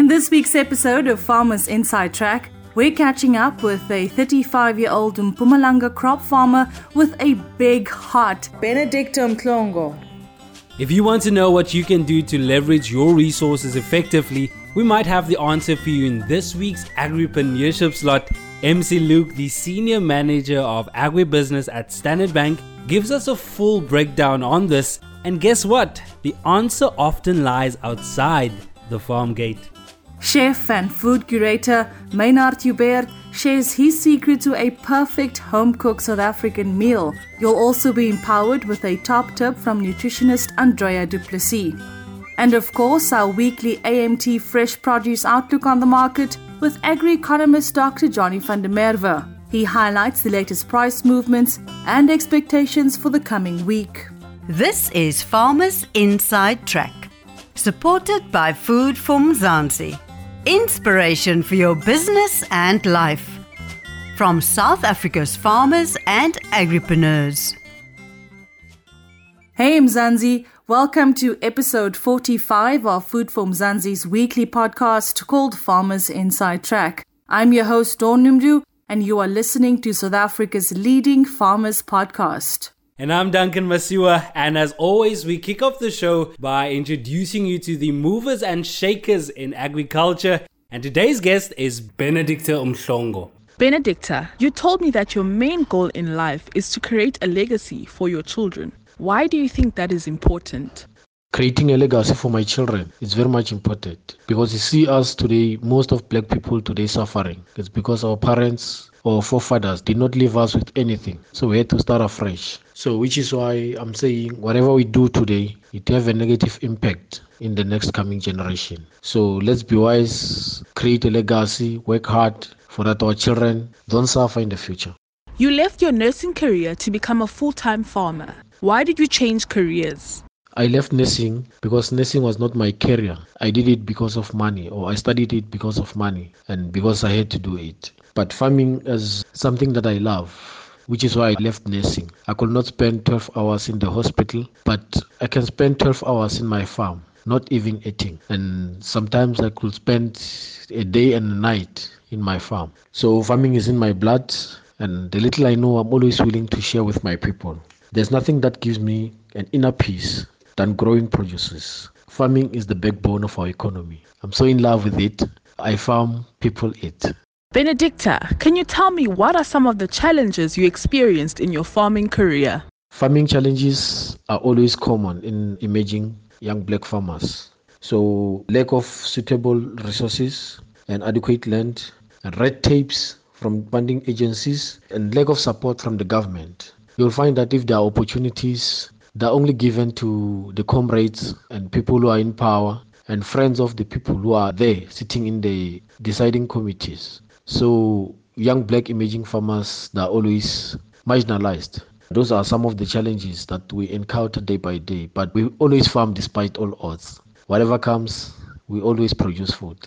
In this week's episode of Farmers Inside Track, we're catching up with a 35 year old Mpumalanga crop farmer with a big heart, Benedicta Mhlongo. If you want to know what you can do to leverage your resources effectively, we might have the answer for you in this week's agripreneurship slot. MC Luke, the senior manager of agribusiness at Standard Bank, gives us a full breakdown on this. And guess what? The answer often lies outside the farm gate. Chef and food curator Maynard Hubert shares his secret to a perfect home cooked South African meal. You'll also be empowered with a top tip from nutritionist Andrea Duplessis. And of course, our weekly AMT Fresh Produce Outlook on the Market with agri economist Dr. Johnny van der Merwe. He highlights the latest price movements and expectations for the coming week. This is Farmers Inside Track, supported by Food for Mzansi. Inspiration for your business and life. From South Africa's farmers and agripreneurs. Hey Mzansi, welcome to episode 45 of Food for Mzansi's weekly podcast called Farmers Inside Track. I'm your host Dawn Noemdoe and you are listening to South Africa's leading farmers podcast. And I'm Duncan Masiwa, and as always, we kick off the show by introducing you to the movers and shakers in agriculture. And today's guest is Benedicta Mhlongo. Benedicta, you told me that your main goal in life is to create a legacy for your children. Why do you think that is important? Creating a legacy for my children is very much important. Because you see us today most of black people today suffering. It's because our parents or forefathers did not leave us with anything. So we had to start afresh. So which is why i'm saying whatever we do today it have a negative impact in the next coming generation. So let's be wise create a legacy work hard for that our children don't suffer in the future. You left your nursing career to become a full time farmer. Why did you change careers? I left nursing because nursing was not my career. I did it because of money, or I studied it because of money, and because I had to do it. But farming is something that I love, which is why I left nursing. I could not spend 12 hours in the hospital, but I can spend 12 hours in my farm, not even eating. And sometimes I could spend a day and a night in my farm. So farming is in my blood, and the little I know, I'm always willing to share with my people. There's nothing that gives me an inner peace than growing produces. Farming is the backbone of our economy. I'm so in love with it. I farm, people eat. Benedicta, can you tell me what are some of the challenges you experienced in your farming career? Farming challenges are always common in emerging young black farmers. So, lack of suitable resources and adequate land, and red tapes from funding agencies, and lack of support from the government. You'll find that if there are opportunities, they're only given to the comrades and people who are in power and friends of the people who are there sitting in the deciding committees. So young black emerging farmers are always marginalized. Those are some of the challenges that we encounter day by day, but we always farm despite all odds. Whatever comes, we always produce food.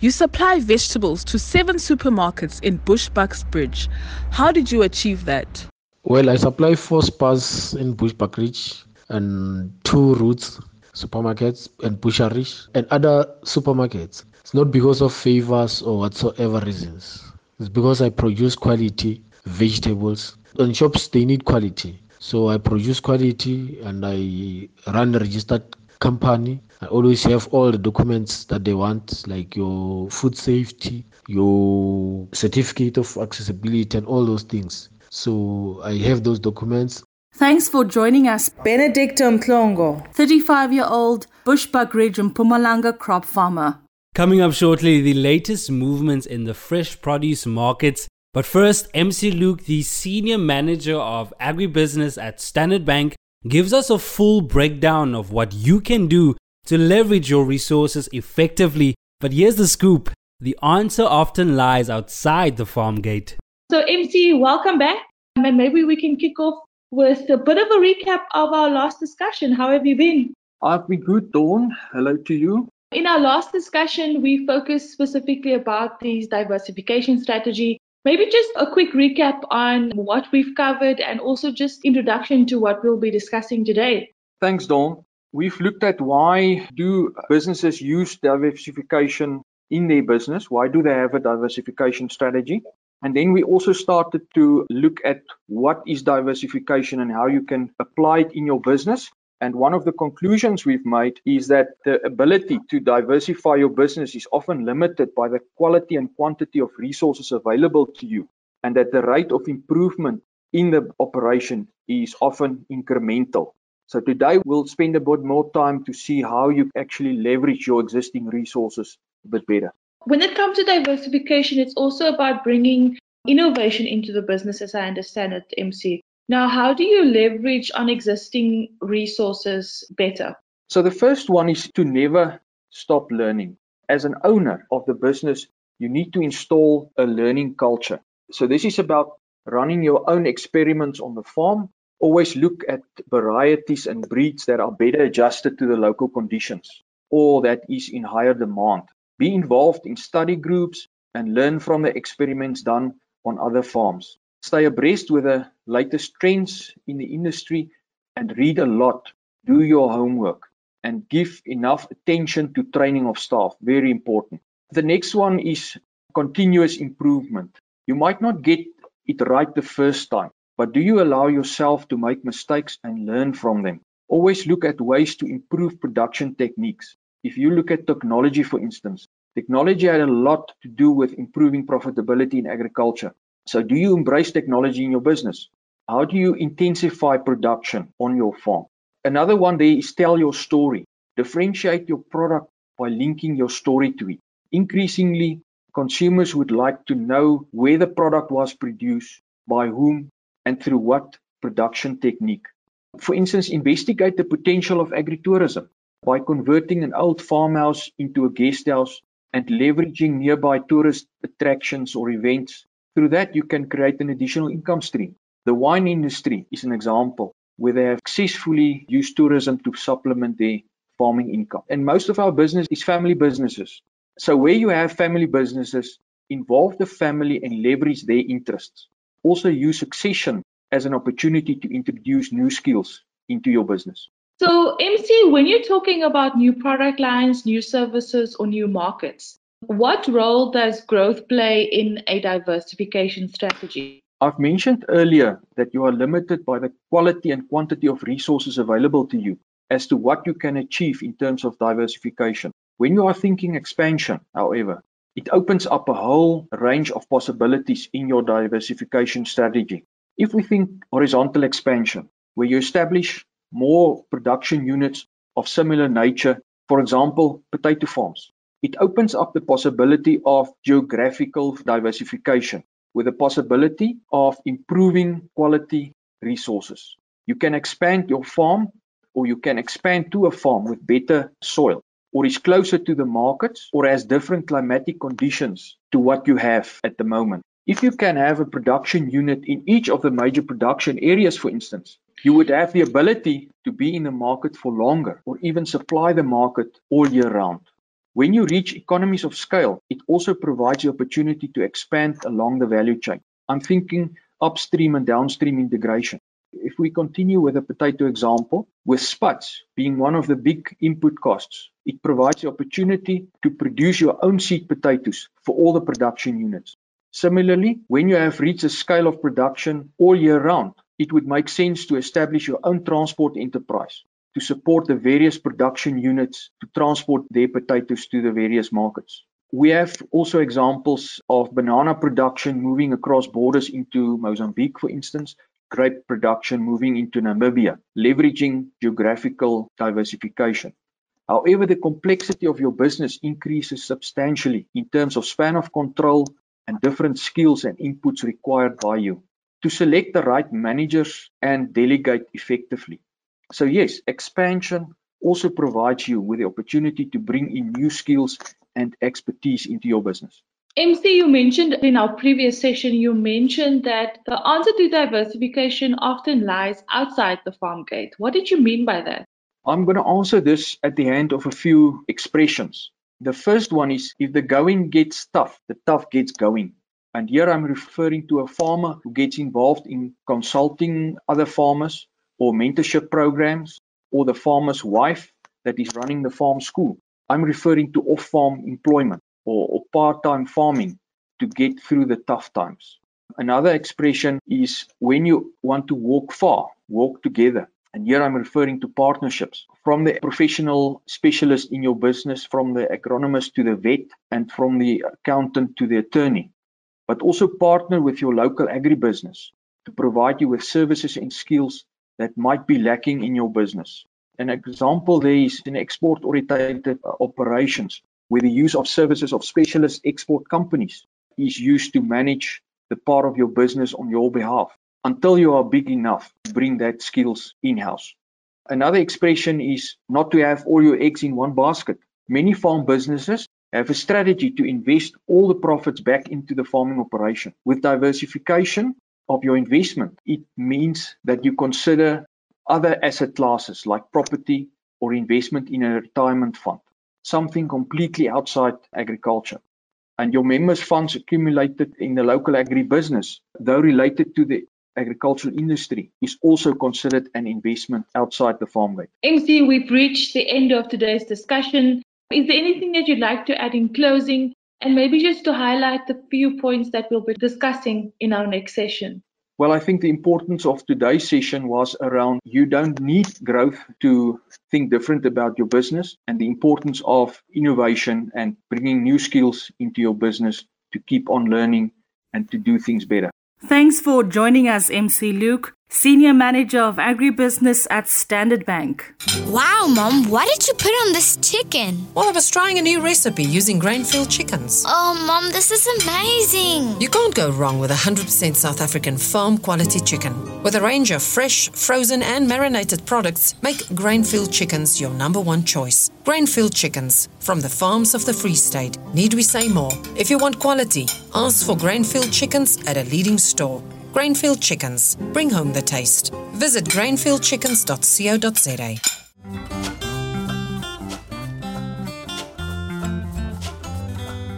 You supply vegetables to seven supermarkets in Bushbuckridge. How did you achieve that? Well, I supply four Spars in Bushbuckridge and two routes supermarkets and Busharish and other supermarkets. It's not because of favors or whatsoever reasons. It's because I produce quality vegetables. And shops they need quality. So I produce quality and I run a registered company. I always have all the documents that they want, like your food safety, your certificate of accessibility, and all those things. So I have those documents. Thanks for joining us, Benedicta Mhlongo, 35 year old Bushbuckridge and Mpumalanga crop farmer. Coming up shortly, the latest movements in the fresh produce markets. But first, MC Luke, the senior manager of agribusiness at Standard Bank, gives us a full breakdown of what you can do to leverage your resources effectively. But here's the scoop the answer often lies outside the farm gate. So, MC, welcome back. Um, and maybe we can kick off with a bit of a recap of our last discussion. How have you been? I've been good, Dawn. Hello to you. In our last discussion, we focused specifically about these diversification strategy. Maybe just a quick recap on what we've covered and also just introduction to what we'll be discussing today. Thanks, Dawn. We've looked at why do businesses use diversification in their business? Why do they have a diversification strategy? And then we also started to look at what is diversification and how you can apply it in your business. And one of the conclusions we've made is that the ability to diversify your business is often limited by the quality and quantity of resources available to you, and that the rate of improvement in the operation is often incremental. So today we'll spend a bit more time to see how you actually leverage your existing resources a bit better. When it comes to diversification, it's also about bringing innovation into the business, as I understand it, MC. Now, how do you leverage on existing resources better? So, the first one is to never stop learning. As an owner of the business, you need to install a learning culture. So, this is about running your own experiments on the farm. Always look at varieties and breeds that are better adjusted to the local conditions or that is in higher demand. Be involved in study groups and learn from the experiments done on other farms. Stay abreast with the latest trends in the industry and read a lot. Do your homework and give enough attention to training of staff. Very important. The next one is continuous improvement. You might not get it right the first time, but do you allow yourself to make mistakes and learn from them? Always look at ways to improve production techniques. If you look at technology, for instance, technology had a lot to do with improving profitability in agriculture. So, do you embrace technology in your business? How do you intensify production on your farm? Another one there is tell your story. Differentiate your product by linking your story to it. Increasingly, consumers would like to know where the product was produced, by whom, and through what production technique. For instance, investigate the potential of agritourism by converting an old farmhouse into a guest house and leveraging nearby tourist attractions or events. Through that, you can create an additional income stream. The wine industry is an example where they have successfully used tourism to supplement their farming income. And most of our business is family businesses. So, where you have family businesses, involve the family and leverage their interests. Also, use succession as an opportunity to introduce new skills into your business. So, MC, when you're talking about new product lines, new services, or new markets, what role does growth play in a diversification strategy? I've mentioned earlier that you are limited by the quality and quantity of resources available to you as to what you can achieve in terms of diversification. When you are thinking expansion, however, it opens up a whole range of possibilities in your diversification strategy. If we think horizontal expansion, where you establish more production units of similar nature, for example, potato farms. It opens up the possibility of geographical diversification with the possibility of improving quality resources. You can expand your farm or you can expand to a farm with better soil or is closer to the markets or has different climatic conditions to what you have at the moment. If you can have a production unit in each of the major production areas, for instance, you would have the ability to be in the market for longer or even supply the market all year round. When you reach economies of scale, it also provides the opportunity to expand along the value chain. I'm thinking upstream and downstream integration. If we continue with the potato example, with spuds being one of the big input costs, it provides the opportunity to produce your own seed potatoes for all the production units. Similarly, when you have reached a scale of production all year round, it would make sense to establish your own transport enterprise to support the various production units to transport their potatoes to the various markets. We have also examples of banana production moving across borders into Mozambique, for instance, grape production moving into Namibia, leveraging geographical diversification. However, the complexity of your business increases substantially in terms of span of control and different skills and inputs required by you to select the right managers and delegate effectively. So, yes, expansion also provides you with the opportunity to bring in new skills and expertise into your business. MC, you mentioned in our previous session, you mentioned that the answer to diversification often lies outside the farm gate. What did you mean by that? I'm going to answer this at the end of a few expressions. The first one is if the going gets tough, the tough gets going. And here I'm referring to a farmer who gets involved in consulting other farmers or mentorship programs or the farmer's wife that is running the farm school. I'm referring to off farm employment or, or part time farming to get through the tough times. Another expression is when you want to walk far, walk together. And here I'm referring to partnerships from the professional specialist in your business, from the agronomist to the vet, and from the accountant to the attorney. But also partner with your local agribusiness to provide you with services and skills that might be lacking in your business. An example there is in export oriented uh, operations, where the use of services of specialist export companies is used to manage the part of your business on your behalf until you are big enough to bring that skills in house. Another expression is not to have all your eggs in one basket. Many farm businesses Uh, have a strategy to invest all the profits back into the farming operation. With diversification of your investment, it means that you consider other asset classes like property or investment in a retirement fund, something completely outside agriculture. And your members' funds accumulated in the local agribusiness, though related to the agricultural industry is also considered an investment outside the farm gate. MC, we've reached the end of today's discussion. Is there anything that you'd like to add in closing? And maybe just to highlight the few points that we'll be discussing in our next session. Well, I think the importance of today's session was around you don't need growth to think different about your business and the importance of innovation and bringing new skills into your business to keep on learning and to do things better. Thanks for joining us, MC Luke, Senior Manager of Agribusiness at Standard Bank. Wow, Mom, what did you put on this chicken? Well, I was trying a new recipe using grain-filled chickens. Oh, Mom, this is amazing. You can't go wrong with 100% South African farm quality chicken. With a range of fresh, frozen, and marinated products, make grain-filled chickens your number one choice. Grain-filled chickens from the farms of the Free State. Need we say more? If you want quality, ask for grain-filled chickens at a leading store. Grainfield Chickens. Bring home the taste. Visit grainfieldchickens.co.za.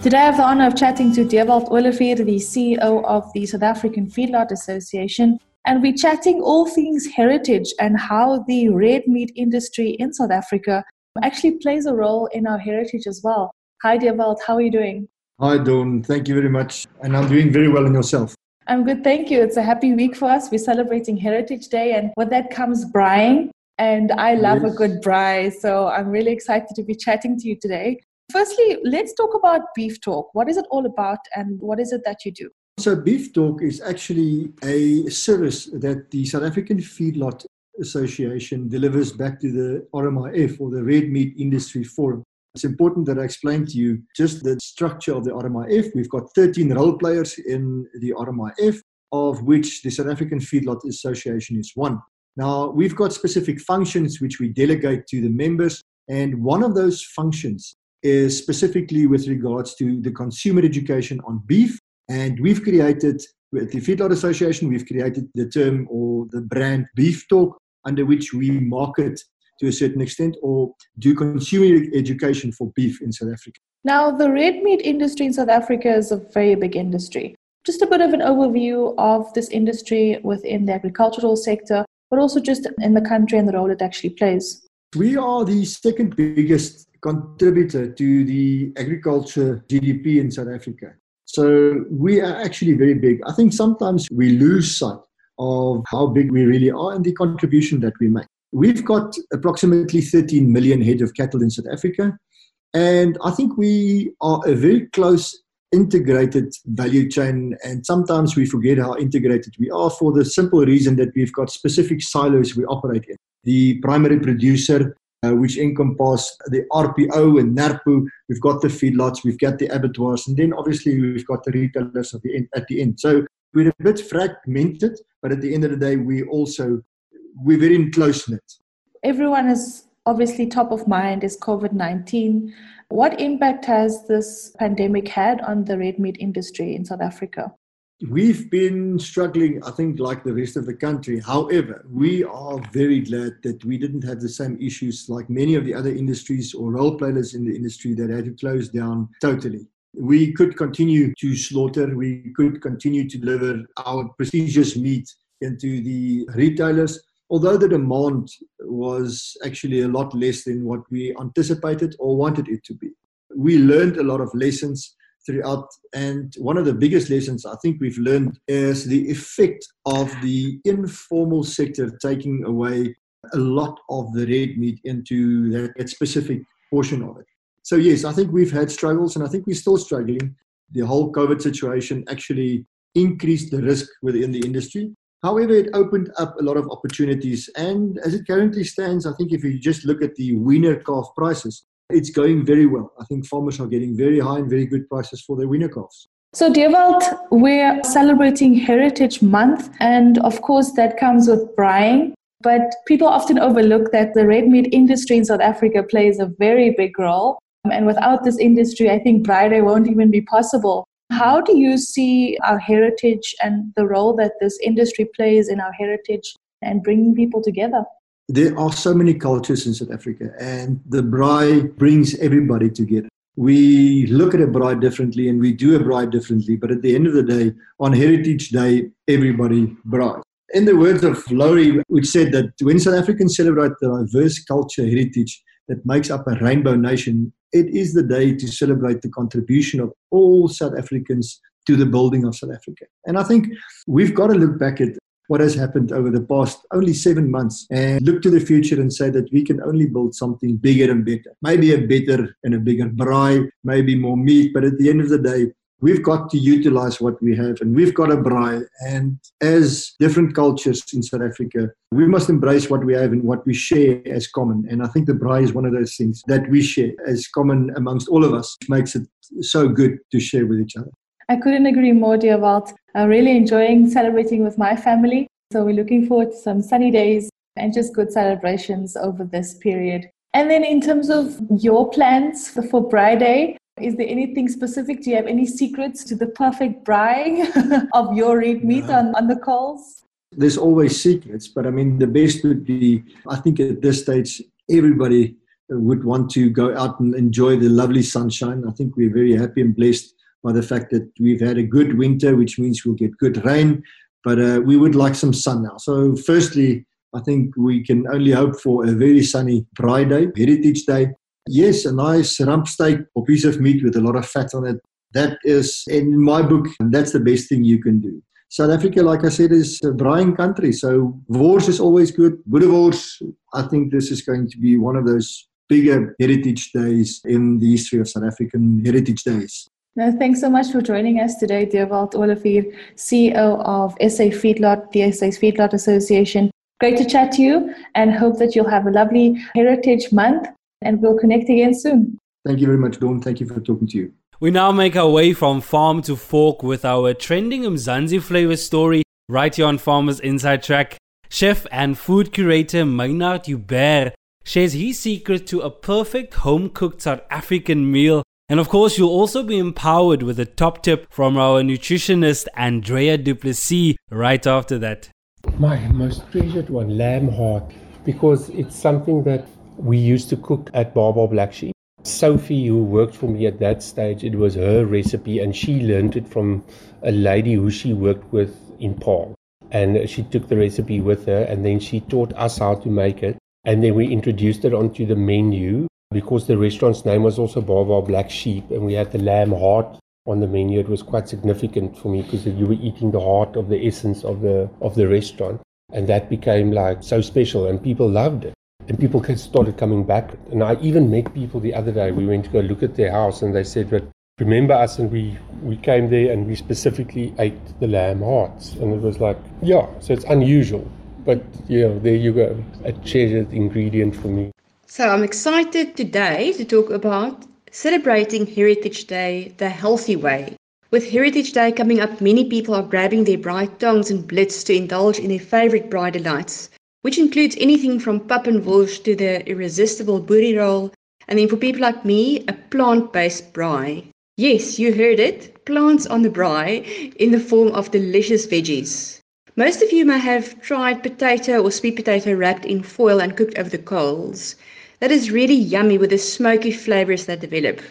Today, I have the honor of chatting to Dewald Olivier, the CEO of the South African Feedlot Association. And we're chatting all things heritage and how the red meat industry in South Africa actually plays a role in our heritage as well. Hi, Dewald, how are you doing? Hi, Dawn. Thank you very much. And I'm doing very well in yourself. I'm good, thank you. It's a happy week for us. We're celebrating Heritage Day, and with that comes braaiing. And I love yes. a good braai, so I'm really excited to be chatting to you today. Firstly, let's talk about Beef Talk. What is it all about, and what is it that you do? So, Beef Talk is actually a service that the South African Feedlot Association delivers back to the RMIF or the Red Meat Industry Forum. It's important that I explain to you just the structure of the RMIF. We've got 13 role players in the RMIF, of which the South African Feedlot Association is one. Now, we've got specific functions which we delegate to the members, and one of those functions is specifically with regards to the consumer education on beef. And we've created, with the Feedlot Association, we've created the term or the brand Beef Talk, under which we market to a certain extent or do you consumer education for beef in South Africa? Now, the red meat industry in South Africa is a very big industry. Just a bit of an overview of this industry within the agricultural sector, but also just in the country and the role it actually plays. We are the second biggest contributor to the agriculture GDP in South Africa. So we are actually very big. I think sometimes we lose sight of how big we really are and the contribution that we make. We've got approximately 13 million head of cattle in South Africa. And I think we are a very close integrated value chain. And sometimes we forget how integrated we are for the simple reason that we've got specific silos we operate in. The primary producer, uh, which encompass the RPO and NERPO, we've got the feedlots, we've got the abattoirs, and then obviously we've got the retailers at the end. At the end. So we're a bit fragmented, but at the end of the day, we also we're very close knit. Everyone is obviously top of mind is COVID 19. What impact has this pandemic had on the red meat industry in South Africa? We've been struggling, I think, like the rest of the country. However, we are very glad that we didn't have the same issues like many of the other industries or role players in the industry that had to close down totally. We could continue to slaughter, we could continue to deliver our prestigious meat into the retailers although the demand was actually a lot less than what we anticipated or wanted it to be. We learned a lot of lessons throughout, and one of the biggest lessons I think we've learned is the effect of the informal sector taking away a lot of the red meat into that specific portion of it. So, yes, I think we've had struggles, and I think we're still struggling. The whole COVID situation actually increased the risk within the industry. However, it opened up a lot of opportunities. And as it currently stands, I think if you just look at the weaner calf prices, it's going very well. I think farmers are getting very high and very good prices for their weaner calves. So, Dewald, we're celebrating Heritage Month, and of course, that comes with braaiing. But people often overlook that the red meat industry in South Africa plays a very big role. And without this industry, I think braai won't even be possible. How do you see our heritage and the role that this industry plays in our heritage and bringing people together? There are so many cultures in South Africa, and the braai brings everybody together. We look at a braai differently and we do a braai differently, but at the end of the day, on Heritage Day, everybody braai. In the words of Laurie, which said that when South Africans celebrate the diverse culture heritage that makes up a rainbow nation, it is the day to celebrate the contribution of all South Africans to the building of South Africa. And I think we've got to look back at what has happened over the past only seven months and look to the future and say that we can only build something bigger and better. Maybe a better and a bigger braai, maybe more meat, but at the end of the day, we've got to utilize what we have and we've got a braai. And as different cultures in south africa we must embrace what we have and what we share as common. And i think the braai is one of those things that we share as common amongst all of us which makes it so good to share with each other. I couldn't agree more Dewald. I'm really enjoying celebrating with my family. So we're looking forward to some sunny days and just good celebrations over this period. And then in terms of your plans for braai day is there anything specific? Do you have any secrets to the perfect braai of your red meat no. on, on the coals? There's always secrets, but I mean, the best would be I think at this stage, everybody would want to go out and enjoy the lovely sunshine. I think we're very happy and blessed by the fact that we've had a good winter, which means we'll get good rain, but uh, we would like some sun now. So, firstly, I think we can only hope for a very sunny Braai Day, Heritage Day, Yes, a nice rump steak or piece of meat with a lot of fat on it. That is, in my book, that's the best thing you can do. South Africa, like I said, is a braaiing country. So wors is always good. Boerewors, I think this is going to be one of those bigger heritage days in the history of South African heritage days. No, thanks so much for joining us today, Dewald Olivier, CEO of SA Feedlot, the SA Feedlot Association. Great to chat to you and hope that you'll have a lovely Heritage Month and we'll connect again soon. Thank you very much, Dawn. Thank you for talking to you. We now make our way from farm to fork with our trending Mzansi flavor story right here on Farmers Inside Track. Chef and food curator Maynard Hubert shares his secret to a perfect home cooked South African meal. And of course, you'll also be empowered with a top tip from our nutritionist Andrea Duplessis right after that. My most treasured one, lamb heart, because it's something that we used to cook at Baba Black Sheep. Sophie, who worked for me at that stage, it was her recipe, and she learned it from a lady who she worked with in Paarl. And she took the recipe with her, and then she taught us how to make it. And then we introduced it onto the menu because the restaurant's name was also Baba Black Sheep, and we had the lamb heart on the menu. It was quite significant for me because you were eating the heart of the essence of the of the restaurant, and that became like so special, and people loved it and people started coming back. And I even met people the other day. We went to go look at their house, and they said, "But remember us?" And we we came there, and we specifically ate the lamb hearts, and it was like, yeah. So it's unusual, but you know, there you go, a treasured ingredient for me. So I'm excited today to talk about celebrating Heritage Day the healthy way. With Heritage Day coming up, many people are grabbing their braai tongs and blitz to indulge in their favorite braai delights which includes anything from pap en wors to the irresistible boerie roll, and then for people like me, a plant-based braai. Yes, you heard it, plants on the braai in the form of delicious veggies. Most of you may have tried potato or sweet potato wrapped in foil and cooked over the coals. That is really yummy with the smoky flavors that develop.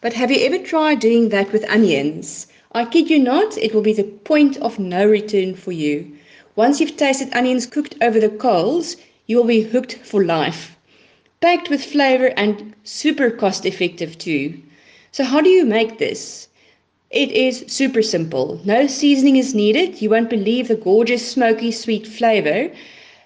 But have you ever tried doing that with onions? I kid you not, it will be the point of no return for you. Once you've tasted onions cooked over the coals, you will be hooked for life. Packed with flavor and super cost effective too. So, how do you make this? It is super simple. No seasoning is needed. You won't believe the gorgeous, smoky, sweet flavor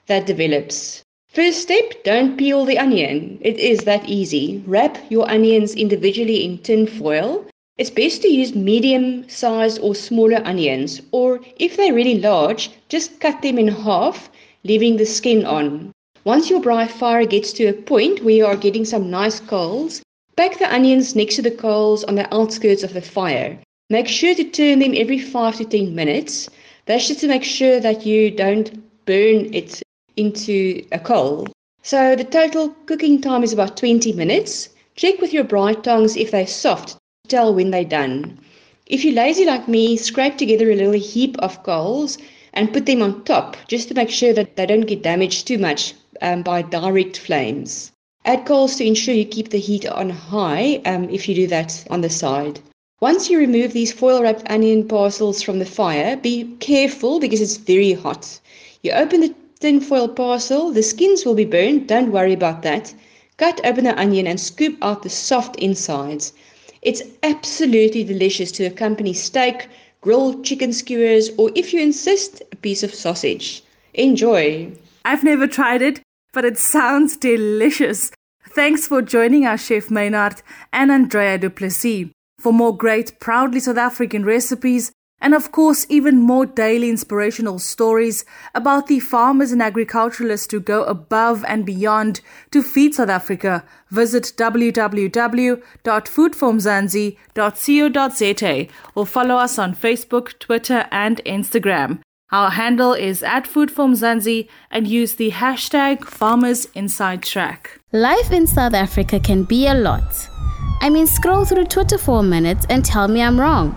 that develops. First step don't peel the onion. It is that easy. Wrap your onions individually in tin foil. It's best to use medium sized or smaller onions, or if they're really large, just cut them in half, leaving the skin on. Once your braai fire gets to a point where you are getting some nice coals, pack the onions next to the coals on the outskirts of the fire. Make sure to turn them every 5 to 10 minutes. That's just to make sure that you don't burn it into a coal. So the total cooking time is about 20 minutes. Check with your braai tongs if they're soft tell when they're done. If you're lazy like me, scrape together a little heap of coals and put them on top just to make sure that they don't get damaged too much um, by direct flames. Add coals to ensure you keep the heat on high um, if you do that on the side. Once you remove these foil wrapped onion parcels from the fire, be careful because it's very hot. You open the tinfoil parcel, the skins will be burned, don't worry about that. Cut open the onion and scoop out the soft insides. It's absolutely delicious to accompany steak, grilled chicken skewers, or if you insist, a piece of sausage. Enjoy! I've never tried it, but it sounds delicious. Thanks for joining us, Chef Maynard and Andrea Duplessis. For more great, proudly South African recipes, and of course, even more daily inspirational stories about the farmers and agriculturalists who go above and beyond to feed South Africa, visit www.foodformzansi.co.za or follow us on Facebook, Twitter, and Instagram. Our handle is at foodformzansi and use the hashtag Farmers Inside Track. Life in South Africa can be a lot. I mean, scroll through Twitter for a minute and tell me I'm wrong.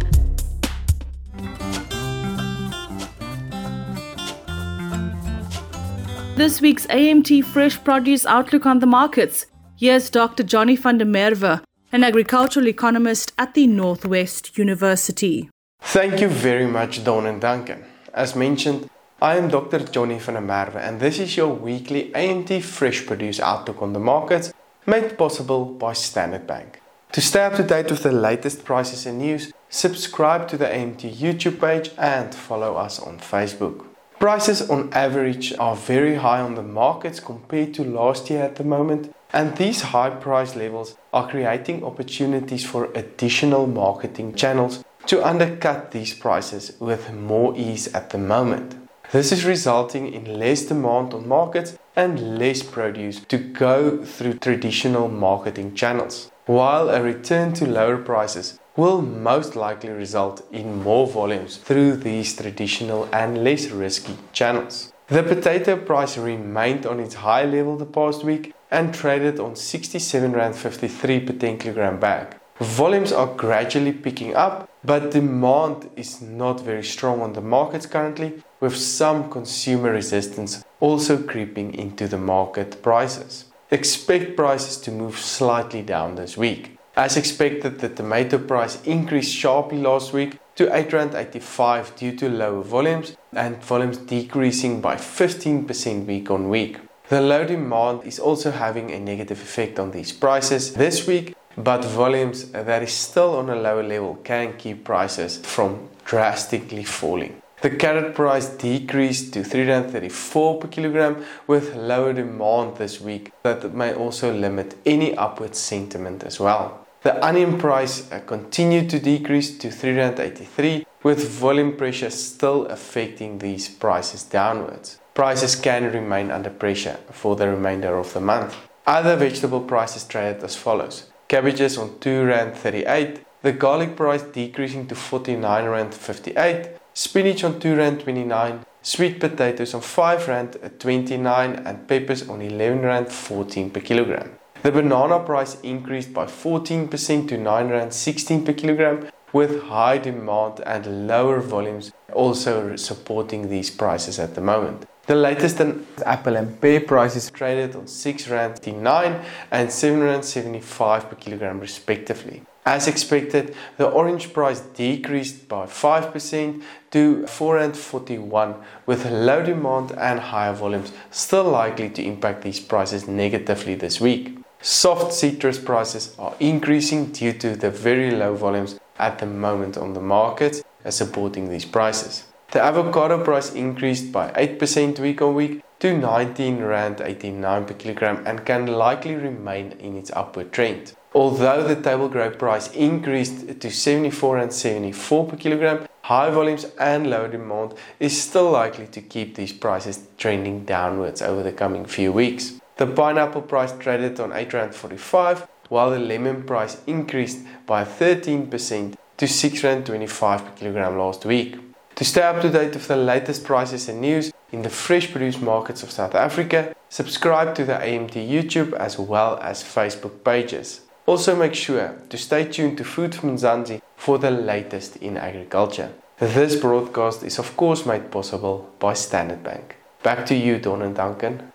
This week's AMT Fresh Produce Outlook on the Markets. Here's Dr. Johnny van der Merwe, an agricultural economist at the Northwest University. Thank you very much, Dawn and Duncan. As mentioned, I am Dr. Johnny van der Merwe, and this is your weekly AMT Fresh Produce Outlook on the Markets, made possible by Standard Bank. To stay up to date with the latest prices and news, subscribe to the AMT YouTube page and follow us on Facebook. Prices on average are very high on the markets compared to last year at the moment, and these high price levels are creating opportunities for additional marketing channels to undercut these prices with more ease at the moment. This is resulting in less demand on markets and less produce to go through traditional marketing channels, while a return to lower prices will most likely result in more volumes through these traditional and less risky channels. The potato price remained on its high level the past week and traded on 67 rand 53 per 10 kilogram bag. Volumes are gradually picking up, but demand is not very strong on the markets currently, with some consumer resistance also creeping into the market prices. Expect prices to move slightly down this week. As expected, the tomato price increased sharply last week to 8.85 due to lower volumes and volumes decreasing by 15% week on week. The low demand is also having a negative effect on these prices this week, but volumes that is still on a lower level can keep prices from drastically falling. The carrot price decreased to 334 per kilogram with lower demand this week that may also limit any upward sentiment as well. The onion price uh, continued to decrease to 383 with volume pressure still affecting these prices downwards. Prices can remain under pressure for the remainder of the month. Other vegetable prices traded as follows. Cabbages on 2 rand 38, the garlic price decreasing to 49 rand 58, spinach on 2 rand 29, sweet potatoes on 5 rand 29 and peppers on 11 rand 14 per kilogram. The banana price increased by 14% to 9 rand 16 per kilogram, with high demand and lower volumes also supporting these prices at the moment. The latest in apple and pear prices traded on 6 rand 9 and 7 rand 75 per kilogram respectively. As expected, the orange price decreased by 5% to 441 with low demand and higher volumes still likely to impact these prices negatively this week. Soft citrus prices are increasing due to the very low volumes at the moment on the market supporting these prices. The avocado price increased by 8% week on week to 19 rand 89 per kilogram and can likely remain in its upward trend. Although the table grape price increased to 74 and 74 per kilogram, high volumes and low demand is still likely to keep these prices trending downwards over the coming few weeks. The pineapple price traded on 8 rand 45 while the lemon price increased by 13% to 6 rand 25 per kilogram last week. To stay up to date with the latest prices and news in the fresh produce markets of South Africa, subscribe to the AMT YouTube as well as Facebook pages. Also make sure to stay tuned to Food for Mzansi for the latest in agriculture. This broadcast is of course made possible by Standard Bank. Back to you, Dawn and Duncan.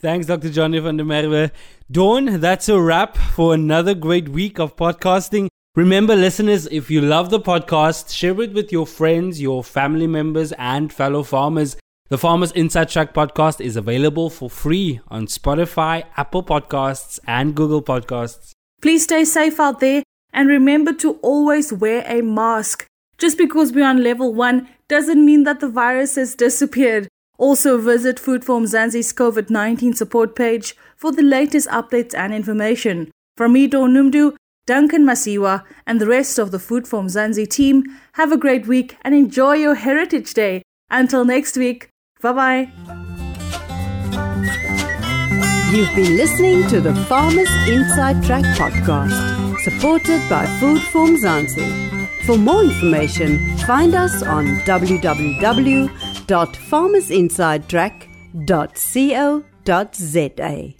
Thanks, Dr. Johnny van der Merwe. Dawn, that's a wrap for another great week of podcasting. Remember, listeners, if you love the podcast, share it with your friends, your family members, and fellow farmers. The Farmers Inside Track podcast is available for free on Spotify, Apple Podcasts, and Google Podcasts. Please stay safe out there and remember to always wear a mask. Just because we're on level 1 doesn't mean that the virus has disappeared. Also visit Food for Mzansi's COVID-19 support page for the latest updates and information. From Dawn Noemdoe, Duncan Masiwa, and the rest of the Food for Mzansi team, have a great week and enjoy your Heritage Day. Until next week, bye-bye. You've been listening to the Farmers Inside Track podcast, supported by Food for Mzansi. For more information, find us on www.farmersinsidetrack.co.za.